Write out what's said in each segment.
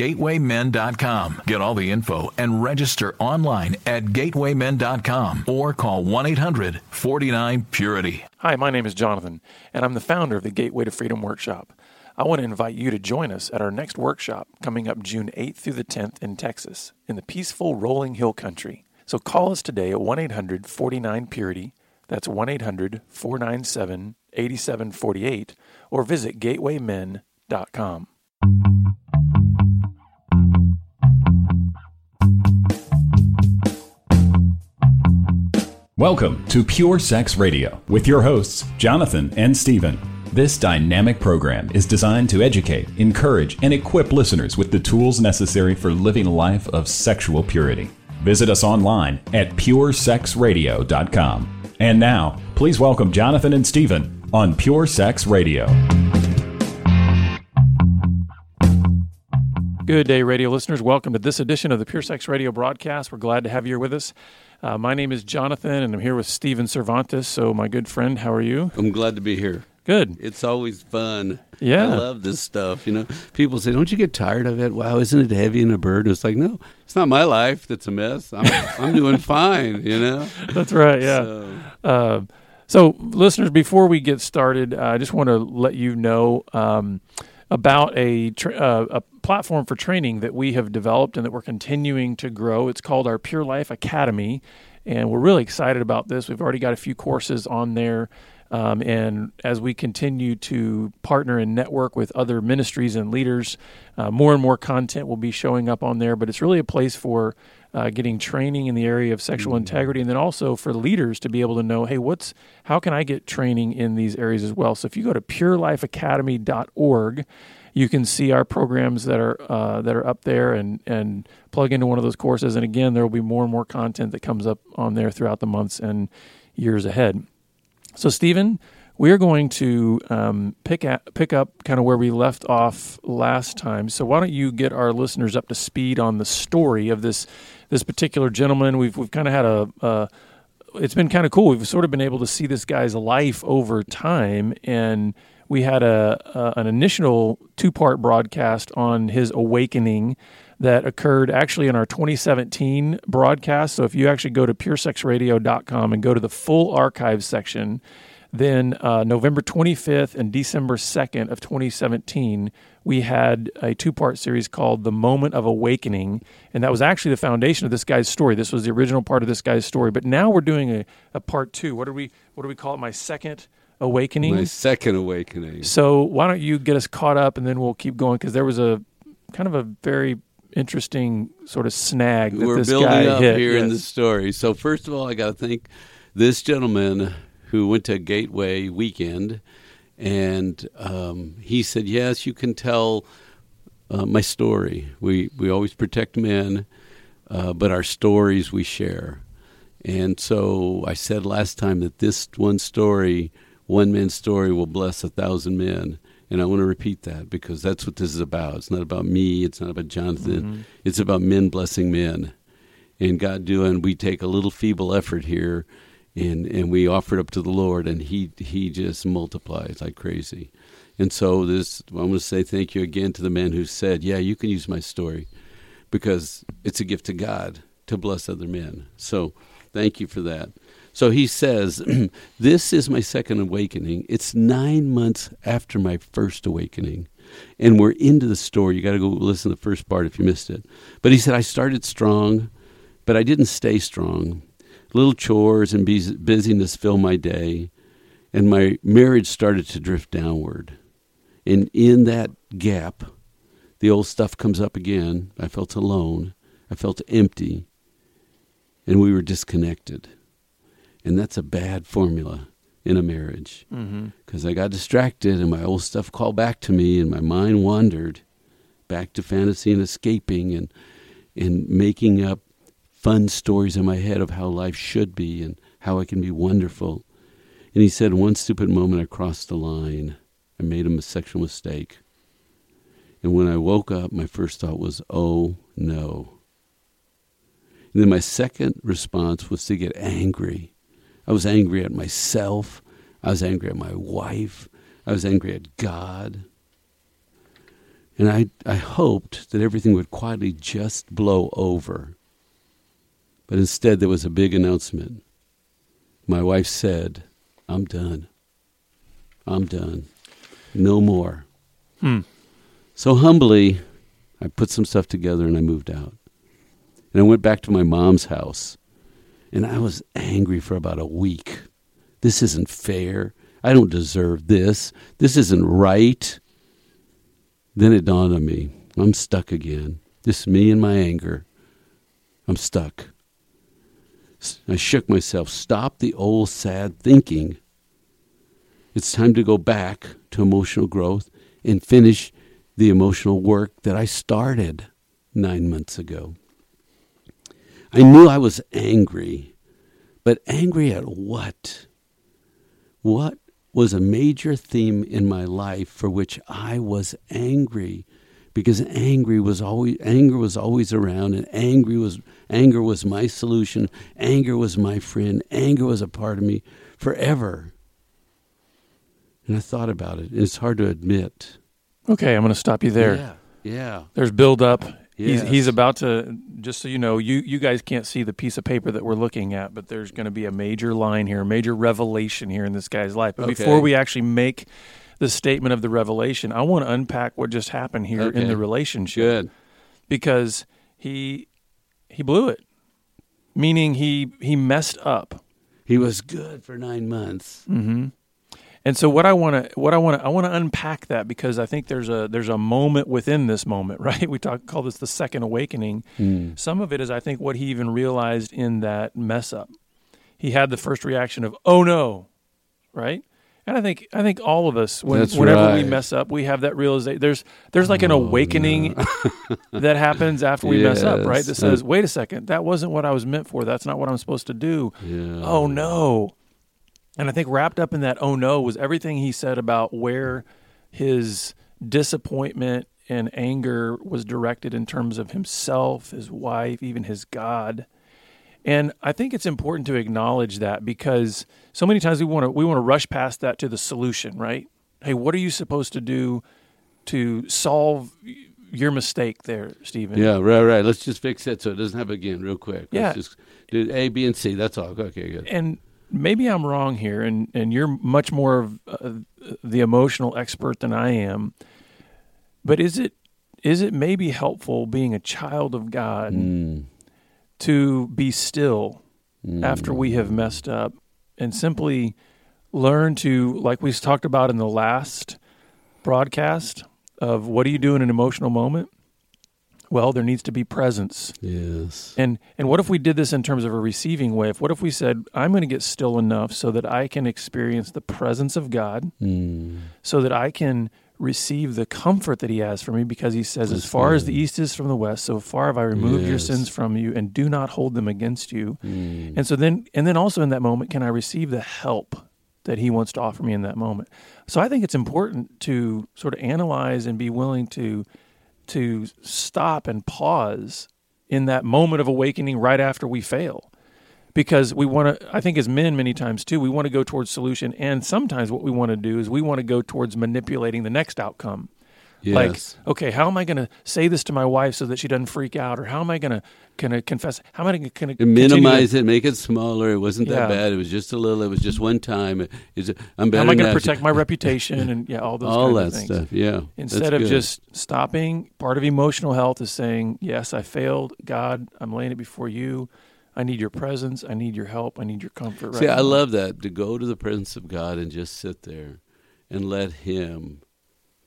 gatewaymen.com. Get all the info and register online at gatewaymen.com or call 1 800 49 Purity. Hi, my name is Jonathan, and I'm the founder of the Gateway to Freedom Workshop. I want to invite you to join us at our next workshop coming up June 8th through the 10th in Texas in the peaceful rolling hill country. So call us today at 1 800 49 Purity. That's 1 800 497 8748 or visit gatewaymen.com. Welcome to Pure Sex Radio with your hosts, Jonathan and Stephen. This dynamic program is designed to educate, encourage, and equip listeners with the tools necessary for living a life of sexual purity. Visit us online at puresexradio.com. And now, please welcome Jonathan and Stephen on Pure Sex Radio. Good day, radio listeners. Welcome to this edition of the Pure Sex Radio broadcast. We're glad to have you here with us. Uh, my name is Jonathan, and I'm here with Stephen Cervantes. So, my good friend, how are you? I'm glad to be here. Good. It's always fun. Yeah. I love this stuff. You know, people say, "Don't you get tired of it?" Wow, isn't it heavy and a burden? It's like, no, it's not my life that's a mess. I'm I'm doing fine. You know. That's right. Yeah. So, Uh, so, listeners, before we get started, uh, I just want to let you know um, about a tra- uh, a platform for training that we have developed and that we're continuing to grow. It's called our Pure Life Academy, and we're really excited about this. We've already got a few courses on there. Um, and as we continue to partner and network with other ministries and leaders, uh, more and more content will be showing up on there. But it's really a place for uh, getting training in the area of sexual integrity, and then also for leaders to be able to know, hey, what's how can I get training in these areas as well? So if you go to purelifeacademy.org, you can see our programs that are uh, that are up there and and plug into one of those courses. And again, there will be more and more content that comes up on there throughout the months and years ahead. So, Stephen, we are going to um, pick at, pick up kind of where we left off last time. So, why don't you get our listeners up to speed on the story of this this particular gentleman? We've we've kind of had a. Uh, it's been kind of cool. We've sort of been able to see this guy's life over time, and we had a, a an initial two part broadcast on his awakening that occurred actually in our 2017 broadcast. So if you actually go to puresexradio.com and go to the full archives section, then uh, November 25th and December 2nd of 2017, we had a two-part series called "The Moment of Awakening," and that was actually the foundation of this guy's story. This was the original part of this guy's story, but now we're doing a, a part two. What do we what do we call it? My second awakening. my second awakening. So why don't you get us caught up, and then we'll keep going because there was a kind of a very interesting sort of snag that We're this building guy up hit. here in the story. So first of all, I got to thank this gentleman who went to Gateway Weekend, and um, he said, "Yes, you can tell uh, my story. We we always protect men, uh, but our stories we share." And so I said last time that this one story, one man's story, will bless a thousand men. And I want to repeat that because that's what this is about. It's not about me. It's not about Jonathan. Mm-hmm. It's about men blessing men. And God doing, we take a little feeble effort here and, and we offer it up to the Lord and he, he just multiplies like crazy. And so this, I want to say thank you again to the man who said, yeah, you can use my story because it's a gift to God to bless other men. So thank you for that. So he says, This is my second awakening. It's nine months after my first awakening. And we're into the story. You got to go listen to the first part if you missed it. But he said, I started strong, but I didn't stay strong. Little chores and bus- busyness fill my day, and my marriage started to drift downward. And in that gap, the old stuff comes up again. I felt alone. I felt empty. And we were disconnected. And that's a bad formula in a marriage Mm-hmm. because I got distracted and my old stuff called back to me and my mind wandered back to fantasy and escaping and and making up fun stories in my head of how life should be and how it can be wonderful. And he said, one stupid moment I crossed the line. I made a sexual mistake. And when I woke up, my first thought was, oh no. And then my second response was to get angry. I was angry at myself. I was angry at my wife. I was angry at God. And I, I hoped that everything would quietly just blow over. But instead, there was a big announcement. My wife said, I'm done. I'm done. No more. Hmm. So humbly, I put some stuff together and I moved out. And I went back to my mom's house. And I was angry for about a week. This isn't fair. I don't deserve this. This isn't right. Then it dawned on me I'm stuck again. This me and my anger. I'm stuck. I shook myself. Stop the old sad thinking. It's time to go back to emotional growth and finish the emotional work that I started nine months ago. I knew I was angry, but angry at what? What was a major theme in my life for which I was angry? Because angry was always anger was always around and angry was anger was my solution. Anger was my friend. Anger was a part of me forever. And I thought about it. And it's hard to admit. Okay, I'm going to stop you there. Yeah. Yeah. There's build up. Yes. He's he's about to just so you know, you you guys can't see the piece of paper that we're looking at, but there's going to be a major line here, a major revelation here in this guy's life. But Okay. before we actually make the statement of the revelation, I want to unpack what just happened here in the relationship Good. because he he blew it. Meaning he he messed up. He was good for nine months. hmm And so what I want to what I want to I want to unpack that because I think there's a there's a moment within this moment, right? We talk call this the second awakening. Mm. Some of it is I think what he even realized in that mess up. He had the first reaction of "Oh no," right? And I think I think all of us when, whenever we mess up, we have that realization. There's there's like an awakening that happens after we mess up, right? That says, "Wait a second, that wasn't what I was meant for. That's not what I'm supposed to do." Yeah. oh no. And I think wrapped up in that oh no was everything he said about where his disappointment and anger was directed in terms of himself, his wife, even his God. And I think it's important to acknowledge that because so many times we want to we want to rush past that to the solution, right? Hey, what are you supposed to do to solve your mistake there, Stephen? Yeah, right, right. Let's just fix it so it doesn't happen again real quick. Yeah. Let's just do A, B, and C. That's all. Okay, good. and maybe I'm wrong here, and, and you're much more of uh, the emotional expert than I am. But is it is it maybe helpful being a child of God Mm. to be still Mm. after we have messed up and simply learn to, like we talked about in the last broadcast, of what do you do in an emotional moment? Well, there needs to be presence. Yes. And and what if we did this in terms of a receiving way? If what if we said, I'm going to get still enough so that I can experience the presence of God, Mm. so that I can receive the comfort that He has for me, because He says, as That's far as the east is from the west, so far have I removed your sins from you, and do not hold them against you. Mm. And so then, and then also in that moment, can I receive the help that He wants to offer me in that moment? So I think it's important to sort of analyze and be willing to to stop and pause in that moment of awakening right after we fail. Because we want to, I think as men, many times too, we want to go towards solution. And sometimes what we want to do is we want to go towards manipulating the next outcome. Yes. Like, okay, how am I going to say this to my wife so that she doesn't freak out? Or how am I going to going to confess? How am I going to minimize it, make it smaller. It wasn't Yeah. that bad. It was just a little. It was just one time. It, I'm better. How am I going to protect my reputation? And yeah, all those all that of things. stuff? Yeah. Instead of good. just stopping, part of emotional health is saying, Yes, I failed. God, I'm laying it before you. I need your presence. I need your help. I need your comfort. Right See, I love that to go to the presence of God and just sit there and let Him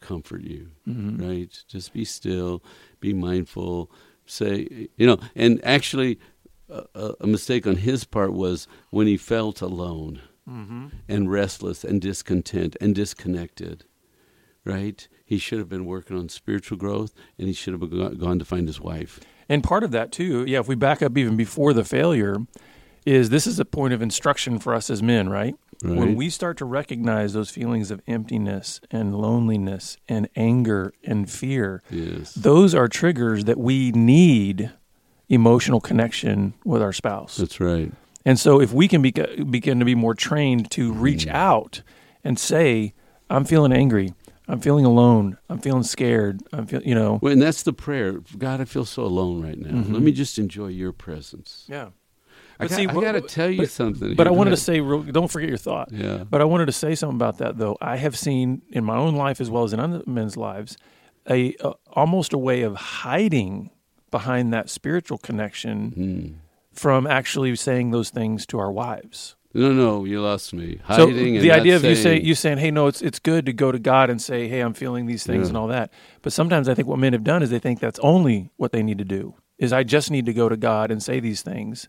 comfort you. Mhm. Right? Just be still, be mindful. Say, you know, and actually, a, a- a mistake on his part was when he felt alone Mhm. and restless and discontent and disconnected. right? He should have been working on spiritual growth, and he should have gone to find his wife. And part of that too, yeah, if we back up even before the failure, is this is a point of instruction for us as men, right? When we start to recognize those feelings of emptiness and loneliness and anger and fear, Yes. those are triggers that we need emotional connection with our spouse. That's right. And so if we can begin to be more trained to reach Mm. out and say, I'm feeling angry, I'm feeling alone, I'm feeling scared, I'm feeling, you know. Well, and that's the prayer. God, I feel so alone right now. Mm-hmm. Let me just enjoy your presence. Yeah. I But got, see, I got to tell you but- something. But I here. Go wanted to say, real, don't forget your thought. Yeah. But I wanted to say something about that, though. I have seen in my own life as well as in other men's lives, a, a almost a way of hiding behind that spiritual connection Hmm. from actually saying those things to our wives. No, no, you lost me. Hiding and the not idea of you saying- saying you saying, "Hey, no, it's it's good to go to God and say, hey, I'm feeling these things Yeah. and all that." But sometimes I think what men have done is they think that's only what they need to do. Is I just need to go to God and say these things,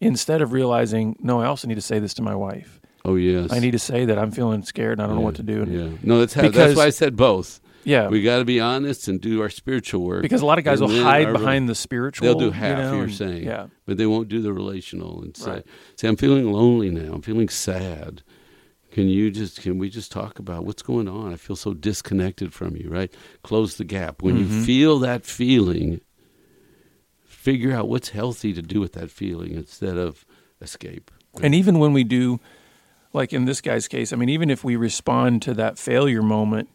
instead of realizing, no, I also need to say this to my wife. Oh yes. I need to say that I'm feeling scared and I don't know what to do. Yeah. No, that's how, Because- that's why I said both. Yeah, We got to be honest and do our spiritual work. because a lot of guys And will hide our- behind the spiritual. They'll do you half. know, you're and- saying, yeah, but they won't do the relational and say, Right. "Say, I'm feeling lonely now. I'm feeling sad. Can you just can we just talk about what's going on? I feel so disconnected from you. Right? Close the gap. When Mm-hmm. you feel that feeling, figure out what's healthy to do with that feeling instead of escape. and even when we do, like in this guy's case, I mean, even if we respond to that failure moment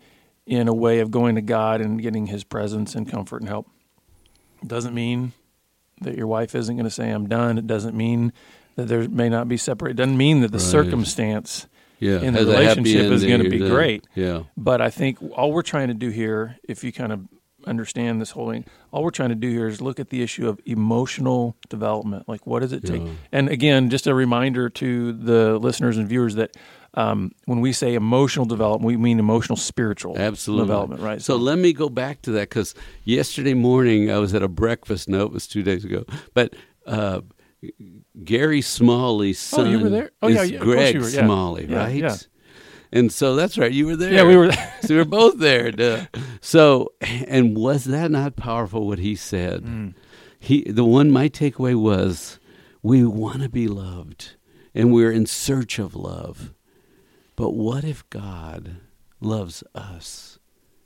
in a way of going to God and getting His presence and comfort and help, doesn't mean that your wife isn't going to say I'm done. It doesn't mean that there may not be separate. It doesn't mean that the Right. circumstance Yeah, in the has relationship is going to be done. great. Yeah, But I think all we're trying to do here, if you kind of understand this whole thing, all we're trying to do here is look at the issue of emotional development. Like, what does it take? Yeah. And again, just a reminder to the listeners and viewers that um, when we say emotional development, we mean emotional spiritual absolutely development, right? So let me go back to that because yesterday morning I was at a breakfast. No, it was two days ago, but. Uh, Gary Smalley's Oh, son you were there? Oh, is yeah, yeah, Greg were, yeah. Smalley, Yeah, right? And so that's right. You were there. yeah, we were. so we were both there. Duh. So, and was that not powerful? What he said. Hmm. He, the one my takeaway was, we want to be loved, and we're in search of love. But what if God loves us,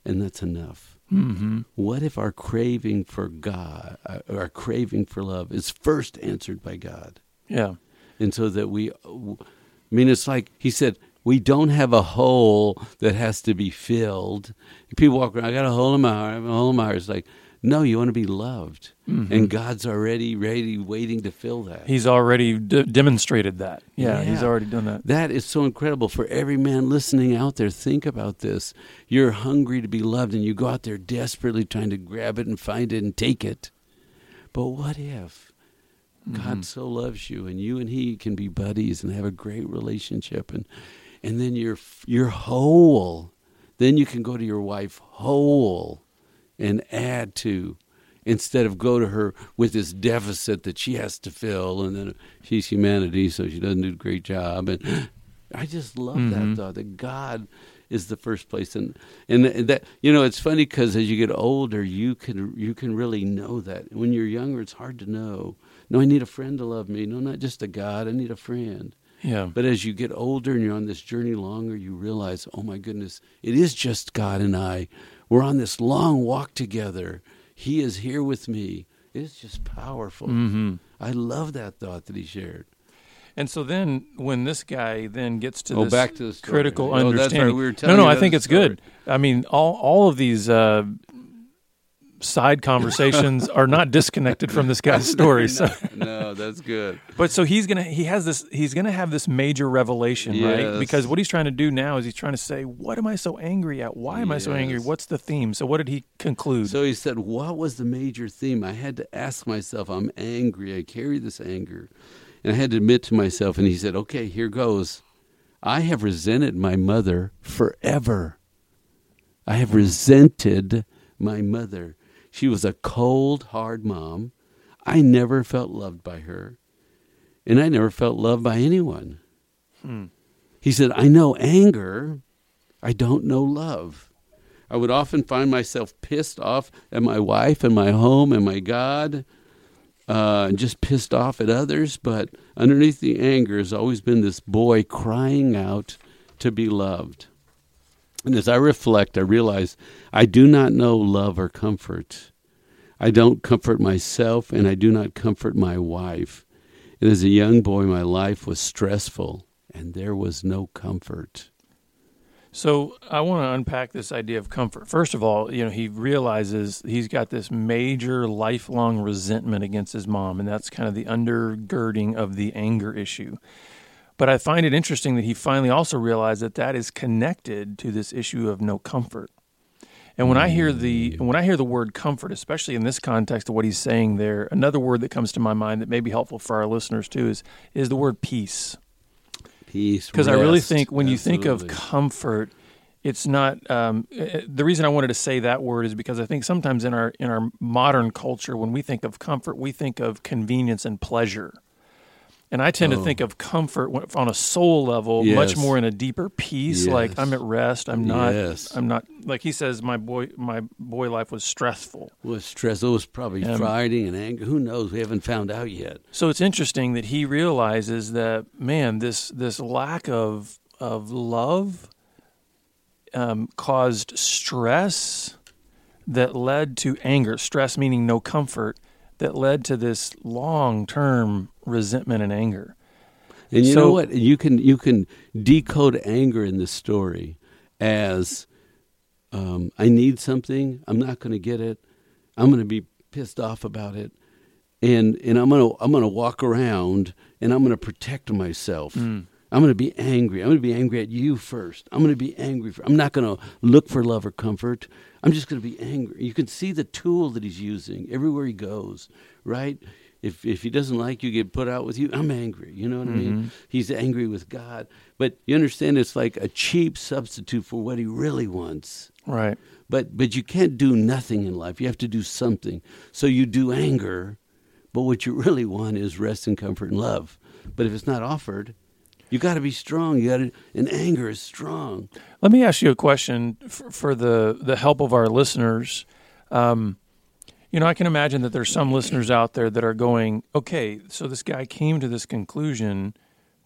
and that's enough? hmm What if our craving for God, uh, our craving for love, is first answered by God? Yeah. and so that we i mean it's like he said we don't have a hole that has to be filled. People walk around i got a hole in my heart i have a hole in my heart. It's like no you want to be loved. Mm-hmm. And god's already ready waiting to fill that. He's already d- demonstrated that. Yeah, he's already done that. that is so incredible. For every man listening out there think about this. You're hungry to be loved and you go out there desperately trying to grab it and find it and take it. But what if God mm-hmm. so loves you, and you and He can be buddies and have a great relationship, and and then you're you're whole. Then you can go to your wife whole, and add to, instead of go to her with this deficit that she has to fill, and then she's humanity, so she doesn't do a great job. And I just love Mhm. that thought that God is the first place and and that you know it's funny because as you get older you can you can really know that when you're younger it's hard to know no i need a friend to love me no not just a god i need a friend Yeah. but as you get older and you're on this journey longer you realize oh my goodness it is just god and i we're on this long walk together he is here with me it's just powerful hmm i love that thought that he shared And so then, when this guy then gets to Oh, this back to the story. critical Oh, that's right. understanding, We were no, no, I think it's good. I mean, all all of these uh, side conversations are not disconnected from this guy's story. So, no that's good but so he's gonna he has this he's gonna have this major revelation, right? Because what he's trying to do now is he's trying to say, what am I so angry at? Why am I so angry? What's the theme? So, what did he conclude? So he said, What was the major theme? I had to ask myself, I'm angry. I carry this anger. And I had to admit to myself, and he said, Okay, here goes. I have resented my mother forever. I have resented my mother. She was a cold, hard mom. I never felt loved by her. And I never felt loved by anyone. Hmm. He said, I know anger. I don't know love. I would often find myself pissed off at my wife and my home and my God, uh, and just pissed off at others. But underneath the anger has always been this boy crying out to be loved. And as I reflect, I realize I do not know love or comfort. I don't comfort myself, and I do not comfort my wife. And as a young boy, my life was stressful, and there was no comfort. So I want to unpack this idea of comfort. First of all, you know, he realizes he's got this major lifelong resentment against his mom, and that's kind of the undergirding of the anger issue. But I find it interesting that he finally also realized that that is connected to this issue of no comfort. And when I hear the when I hear the word comfort, especially in this context of what he's saying there, another word that comes to my mind that may be helpful for our listeners too is is the word peace. Peace. Because I really think when you think of comfort, it's not um, eh, the reason I wanted to say that word is because I think sometimes in our in our modern culture, when we think of comfort, we think of convenience and pleasure. And I tend to Oh. think of comfort on a soul level, much more in a deeper peace. Like I'm at rest. I'm not. Yes. I'm not. Like he says, my boy, my boy life was stressful. was stressful. It was probably Um, fighting and anger. Who knows? We haven't found out yet. So it's interesting that he realizes that man, this this lack of of love um, caused stress that led to anger. Stress meaning no comfort that led to this long term resentment and anger. And you So- know what? You can you can decode anger in this story as um, I need something. I'm not going to get it. I'm going to be pissed off about it, and and I'm going to I'm to walk around and I'm going to protect myself. Mm. I'm going to be angry. I'm going to be angry at you first. I'm going to be angry. For, I'm not going to look for love or comfort. I'm just going to be angry. You can see the tool that he's using everywhere he goes, right? If if he doesn't like you, get put out with you. I'm angry. You know what I mean? Mm-hmm. He's angry with God, but you understand it's like a cheap substitute for what he really wants. Right. But but you can't do nothing in life. You have to do something. So you do anger, but what you really want is rest and comfort and love. But if it's not offered, you got to be strong. You got and anger is strong. Let me ask you a question for, for the the help of our listeners. Um, you know, I can imagine that there's some listeners out there that are going, okay, so this guy came to this conclusion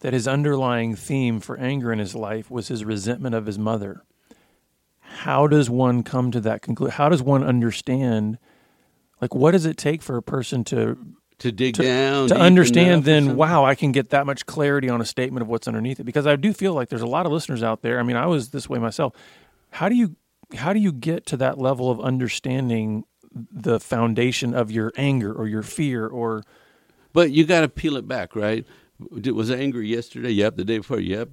that his underlying theme for anger in his life was his resentment of his mother. How does one come to that conclusion? How does one understand? Like, what does it take for a person to To dig to, down, to understand then wow i can get that much clarity on a statement of what's underneath it because i do feel like there's a lot of listeners out there i mean i was this way myself how do you how do you get to that level of understanding the foundation of your anger or your fear or But you got to peel it back, right? Did- Was I angry yesterday? Yep. The day before? Yep.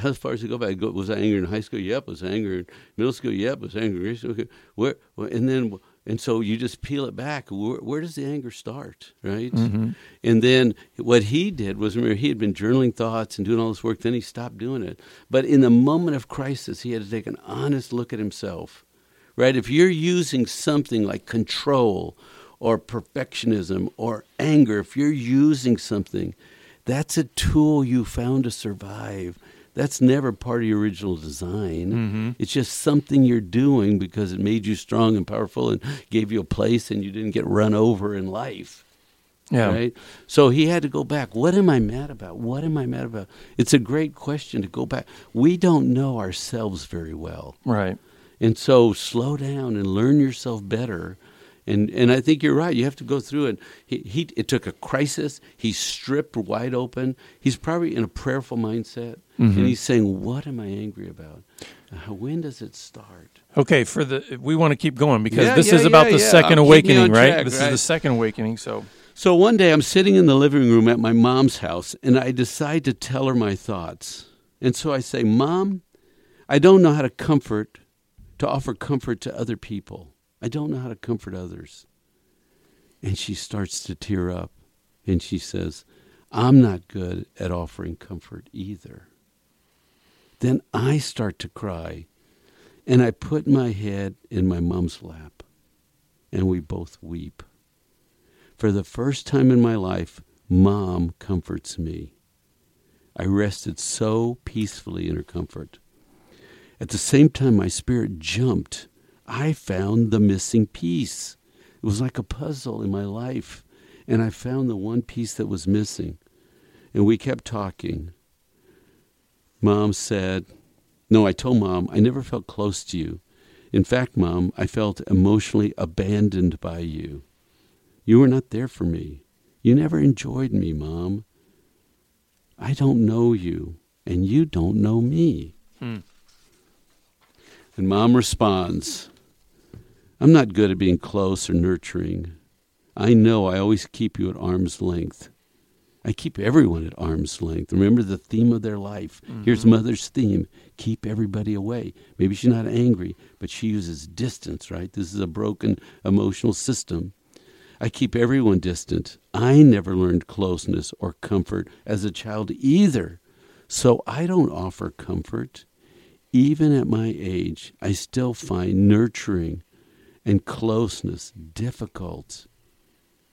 How far does it go back? Was I angry in high school? Yep. Was I angry in middle school? Yep. Was I angry in grade school? Okay. Where? And then, and so you just peel it back. Where, where does the anger start, right? Mm-hmm. And then what he did was remember he had been journaling thoughts and doing all this work. Then he stopped doing it. But in the moment of crisis, he had to take an honest look at himself, right? If you're using something like control or perfectionism or anger, if you're using something, that's a tool you found to survive. That's never part of your original design. Mm-hmm. It's just something you're doing because it made you strong and powerful and gave you a place and you didn't get run over in life. yeah Right? So he had to go back. What am I mad about? What am I mad about? It's a great question to go back. We don't know ourselves very well. right And so slow down and learn yourself better. And and I think you're right. You have to go through it. He, he it took a crisis. He's stripped wide open. He's probably in a prayerful mindset, Mm-hmm. and he's saying, "What am I angry about? When does it start?" okay for the we want to keep going because Yeah, this yeah, is about yeah, the second awakening on right track, this is the second awakening so So one day I'm sitting in the living room at my mom's house, and I decide to tell her my thoughts. And so I say, "Mom, I don't know how to comfort, to offer comfort to other people. I don't know how to comfort others." And she starts to tear up and she says, I'm not good at offering comfort either. Then I start to cry and I put my head in my mom's lap and we both weep. For the first time in my life, mom comforts me. I rested so peacefully in her comfort. At the same time, my spirit jumped I found the missing piece. It was like a puzzle in my life, and I found the one piece that was missing. And we kept talking. Mom said, No, I told Mom, I never felt close to you. In fact, Mom, I felt emotionally abandoned by you. You were not there for me. You never enjoyed me, Mom. I don't know you, and you don't know me. Hmm. And Mom responds, I'm not good at being close or nurturing. I know I always keep you at arm's length. I keep everyone at arm's length. Remember the theme of their life. Mm-hmm. Here's Mother's theme keep everybody away. Maybe she's not angry, but she uses distance, right? This is a broken emotional system. I keep everyone distant. I never learned closeness or comfort as a child either. So I don't offer comfort. Even at my age, I still find nurturing and closeness difficult.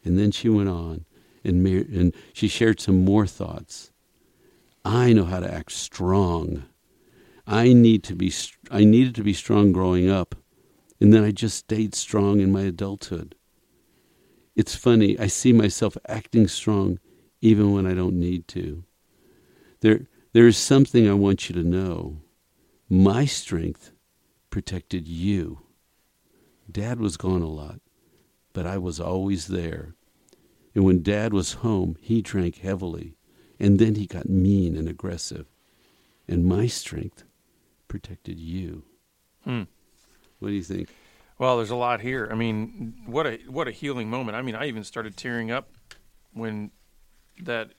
And then she went on and, and she shared some more thoughts. I know how to act strong. I need to be I needed to be strong growing up, and then I just stayed strong in my adulthood. It's funny, I see myself acting strong even when I don't need to. There there is something I want you to know. My strength protected you. Dad was gone a lot, but I was always there. And when Dad was home, he drank heavily, and then he got mean and aggressive. And my strength protected you. Hmm. What do you think? Well, there's a lot here. I mean, what a what a healing moment. I mean, I even started tearing up when that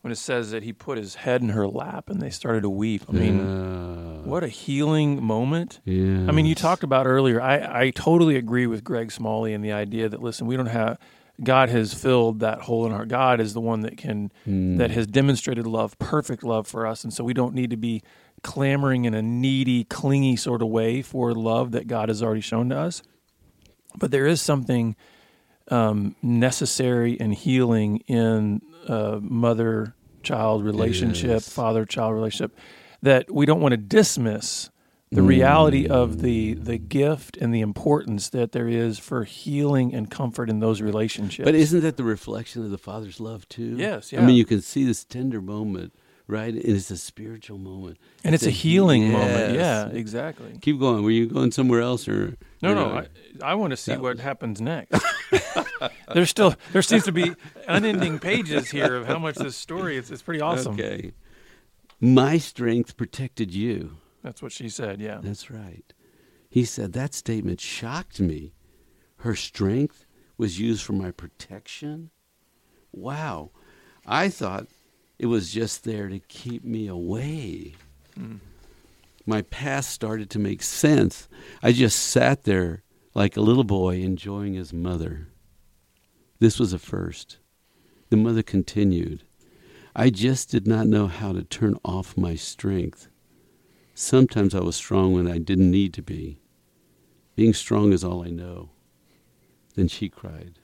when it says that he put his head in her lap and they started to weep. I mean, yeah. what a healing moment. Yeah. I mean, you talked about earlier. I I totally agree with Greg Smalley and the idea that listen, we don't have God has filled that hole in our God is the one that can mm. that has demonstrated love, perfect love for us, and so we don't need to be clamoring in a needy, clingy sort of way for love that God has already shown to us. But there is something um, necessary and healing in a mother child relationship, yes. father child relationship that we don't want to dismiss the reality hmm. of the the gift and the importance that there is for healing and comfort in those relationships. But isn't that the reflection of the Father's love too? Yes, I mean, you can see this tender moment, right? And it's a spiritual moment, and it's, a, healing moment. Yeah, exactly. Keep going. Were you going somewhere else, or No, no? I, I want to see That what was- happens next. There's still there seems to be unending pages here of how much this story. It's it's pretty awesome. Okay. My strength protected you. That's what she said. Yeah. That's right. He said that statement shocked me. Her strength was used for my protection. Wow. I thought it was just there to keep me away. Mm. My past started to make sense. I just sat there like a little boy enjoying his mother. This was a first. The mother continued. I just did not know how to turn off my strength. Sometimes I was strong when I didn't need to be. Being strong is all I know. Then she cried.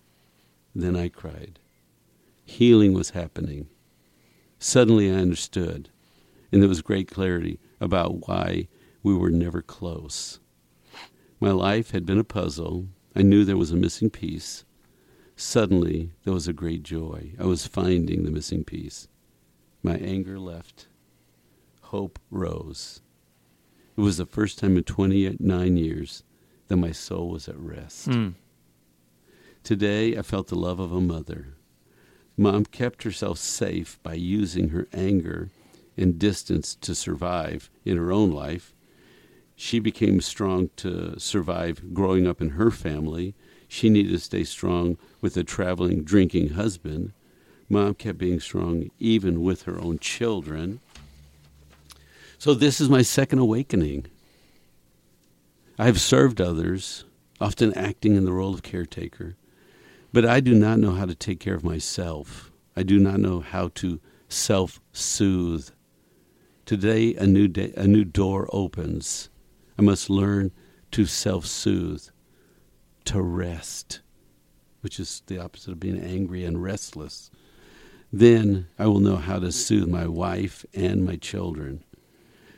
Then I cried. Healing was happening. Suddenly I understood, and there was great clarity about why we were never close. My life had been a puzzle. I knew there was a missing piece. Suddenly, there was a great joy. I was finding the missing piece. My anger left. Hope rose. It was the first time in 29 years that my soul was at rest. Hmm. Today, I felt the love of a mother. Mom kept herself safe by using her anger and distance to survive in her own life. She became strong to survive growing up in her family. She needed to stay strong with a traveling, drinking husband. Mom kept being strong even with her own children. So, this is my second awakening. I have served others, often acting in the role of caretaker, but I do not know how to take care of myself. I do not know how to self soothe. Today, a new, day, a new door opens. I must learn to self soothe, to rest, which is the opposite of being angry and restless. Then I will know how to soothe my wife and my children.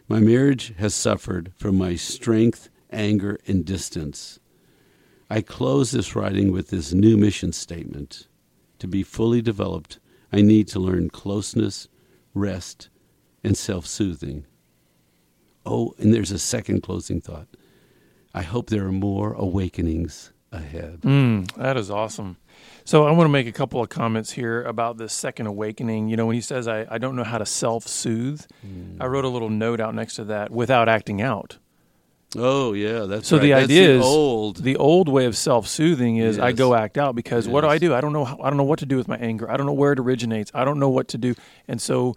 My marriage has suffered from my strength anger, and distance. I close this writing with this new mission statement. To be fully developed, I need to learn closeness, rest, and self soothing. Oh, and there's a second closing thought. I hope there are more awakenings ahead. Mm, that is awesome. So I want to make a couple of comments here about this second awakening. You know, when he says, I, I don't know how to self soothe, mm. I wrote a little note out next to that without acting out. Oh yeah, that's so. Right. The idea the is old. The old way of self-soothing is yes. I go act out because yes. what do I do? I don't know. How, I don't know what to do with my anger. I don't know where it originates. I don't know what to do. And so,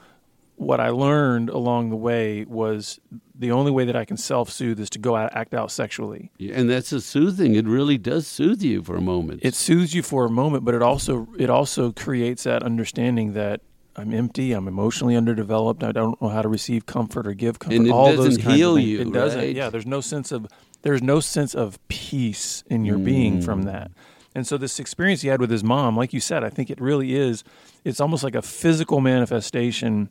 what I learned along the way was the only way that I can self-soothe is to go out, act out sexually. Yeah, and that's a soothing. It really does soothe you for a moment. It soothes you for a moment, but it also it also creates that understanding that I'm empty. I'm emotionally underdeveloped. I don't know how to receive comfort or give comfort. And it all doesn't heal you, It doesn't. Yeah. There's no sense of there's no sense of peace in your being from Mm. that. And so this experience he had with his mom, like you said, I think it really is. It's almost like a physical manifestation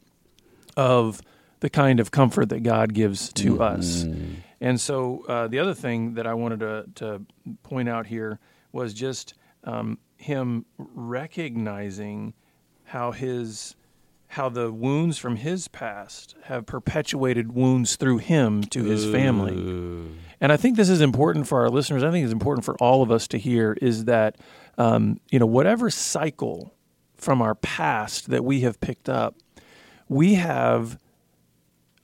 of the kind of comfort that God gives to us. Mm. And so uh, the other thing that I wanted to, to point out here was just um, him recognizing how his how the wounds from his past have perpetuated wounds through him to his family. Ooh. And I think this is important for our listeners. I think it's important for all of us to hear is that um, you know whatever cycle from our past that we have picked up, we have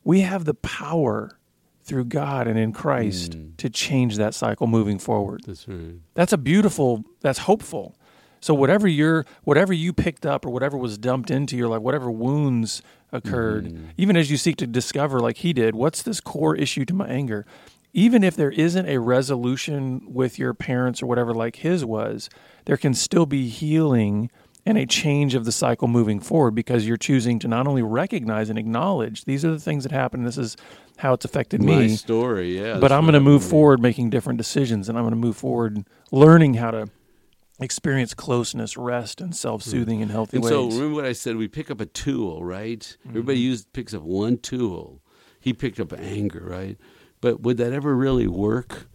we have the power through God and in Christ hmm. to change that cycle moving forward. That's right. That's a beautiful. That's hopeful. So whatever you're, whatever you picked up, or whatever was dumped into your life, whatever wounds occurred, mm-hmm. even as you seek to discover, like he did, what's this core issue to my anger? Even if there isn't a resolution with your parents or whatever, like his was, there can still be healing and a change of the cycle moving forward because you're choosing to not only recognize and acknowledge these are the things that happen. This is how it's affected My me story, yeah. but I'm going to move forward making different decisions and I'm going to move forward learning how to experience closeness, rest, and self soothing hmm. in healthy And ways. so remember what I said? We pick up a tool, right? Mm-hmm. Everybody uses picks up one tool. He picked up anger, right? But would that ever really work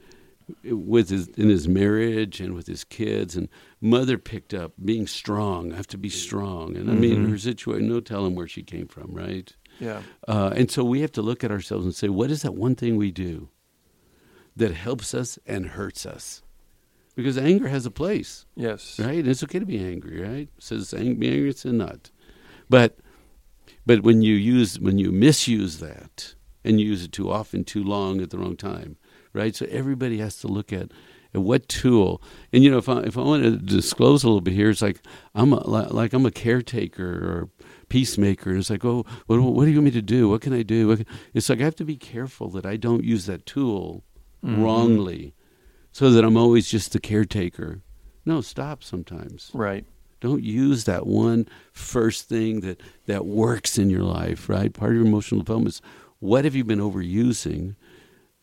with his in his marriage and with his kids? And mother picked up being strong. I have to be strong. And I mean, her situation. No telling where she came from, right? yeah. Uh, and so we have to look at ourselves and say, what is that one thing we do that helps us and hurts us? Because anger has a place Yes. right? And it's okay to be angry, right? It says ang- be angry, it's a nut. But but when you use when you misuse that and you use it too often, too long at the wrong time, right? So everybody has to look at at what tool. And you know, if I if I want to disclose a little bit here, it's like I'm a, like I'm a caretaker or peacemaker. And it's like, oh, what, what do you want me to do? What can I do? What can-" It's like I have to be careful that I don't use that tool mm-hmm. wrongly, so that I'm always just the caretaker. No, stop sometimes. Right. Don't use that one first thing that, that works in your life, right? Part of your emotional development is what have you been overusing?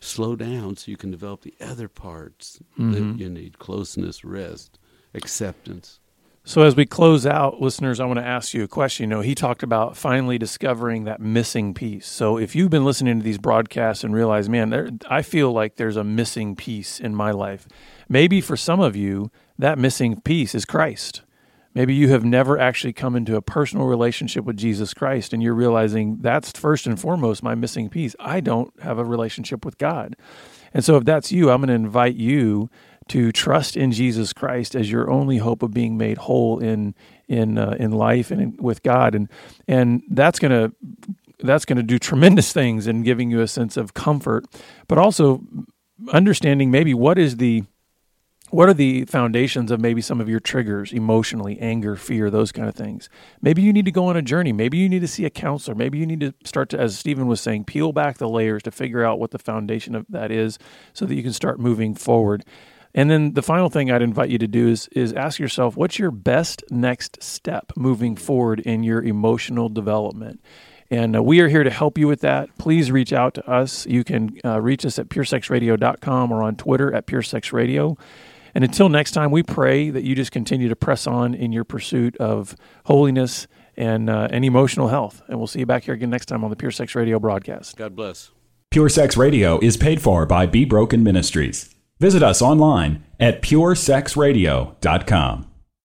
Slow down so you can develop the other parts that mm-hmm. you need closeness, rest, acceptance. So as we close out, listeners, I want to ask you a question. You know, he talked about finally discovering that missing piece. So if you've been listening to these broadcasts and realize, man, there, I feel like there's a missing piece in my life. Maybe for some of you, that missing piece is Christ. Maybe you have never actually come into a personal relationship with Jesus Christ and you're realizing that's first and foremost my missing piece. I don't have a relationship with God. And so if that's you, I'm going to invite you to trust in Jesus Christ as your only hope of being made whole in in uh, in life and in, with God and and that's going to that's going to do tremendous things in giving you a sense of comfort but also understanding maybe what is the what are the foundations of maybe some of your triggers emotionally anger fear those kind of things maybe you need to go on a journey maybe you need to see a counselor maybe you need to start to as stephen was saying peel back the layers to figure out what the foundation of that is so that you can start moving forward and then the final thing i'd invite you to do is is ask yourself what's your best next step moving forward in your emotional development and uh, we are here to help you with that. Please reach out to us. You can uh, reach us at puresexradio.com or on Twitter at puresexradio. And until next time, we pray that you just continue to press on in your pursuit of holiness and, uh, and emotional health. And we'll see you back here again next time on the Pure Sex Radio broadcast. God bless. Pure Sex Radio is paid for by Be Broken Ministries. Visit us online at puresexradio.com.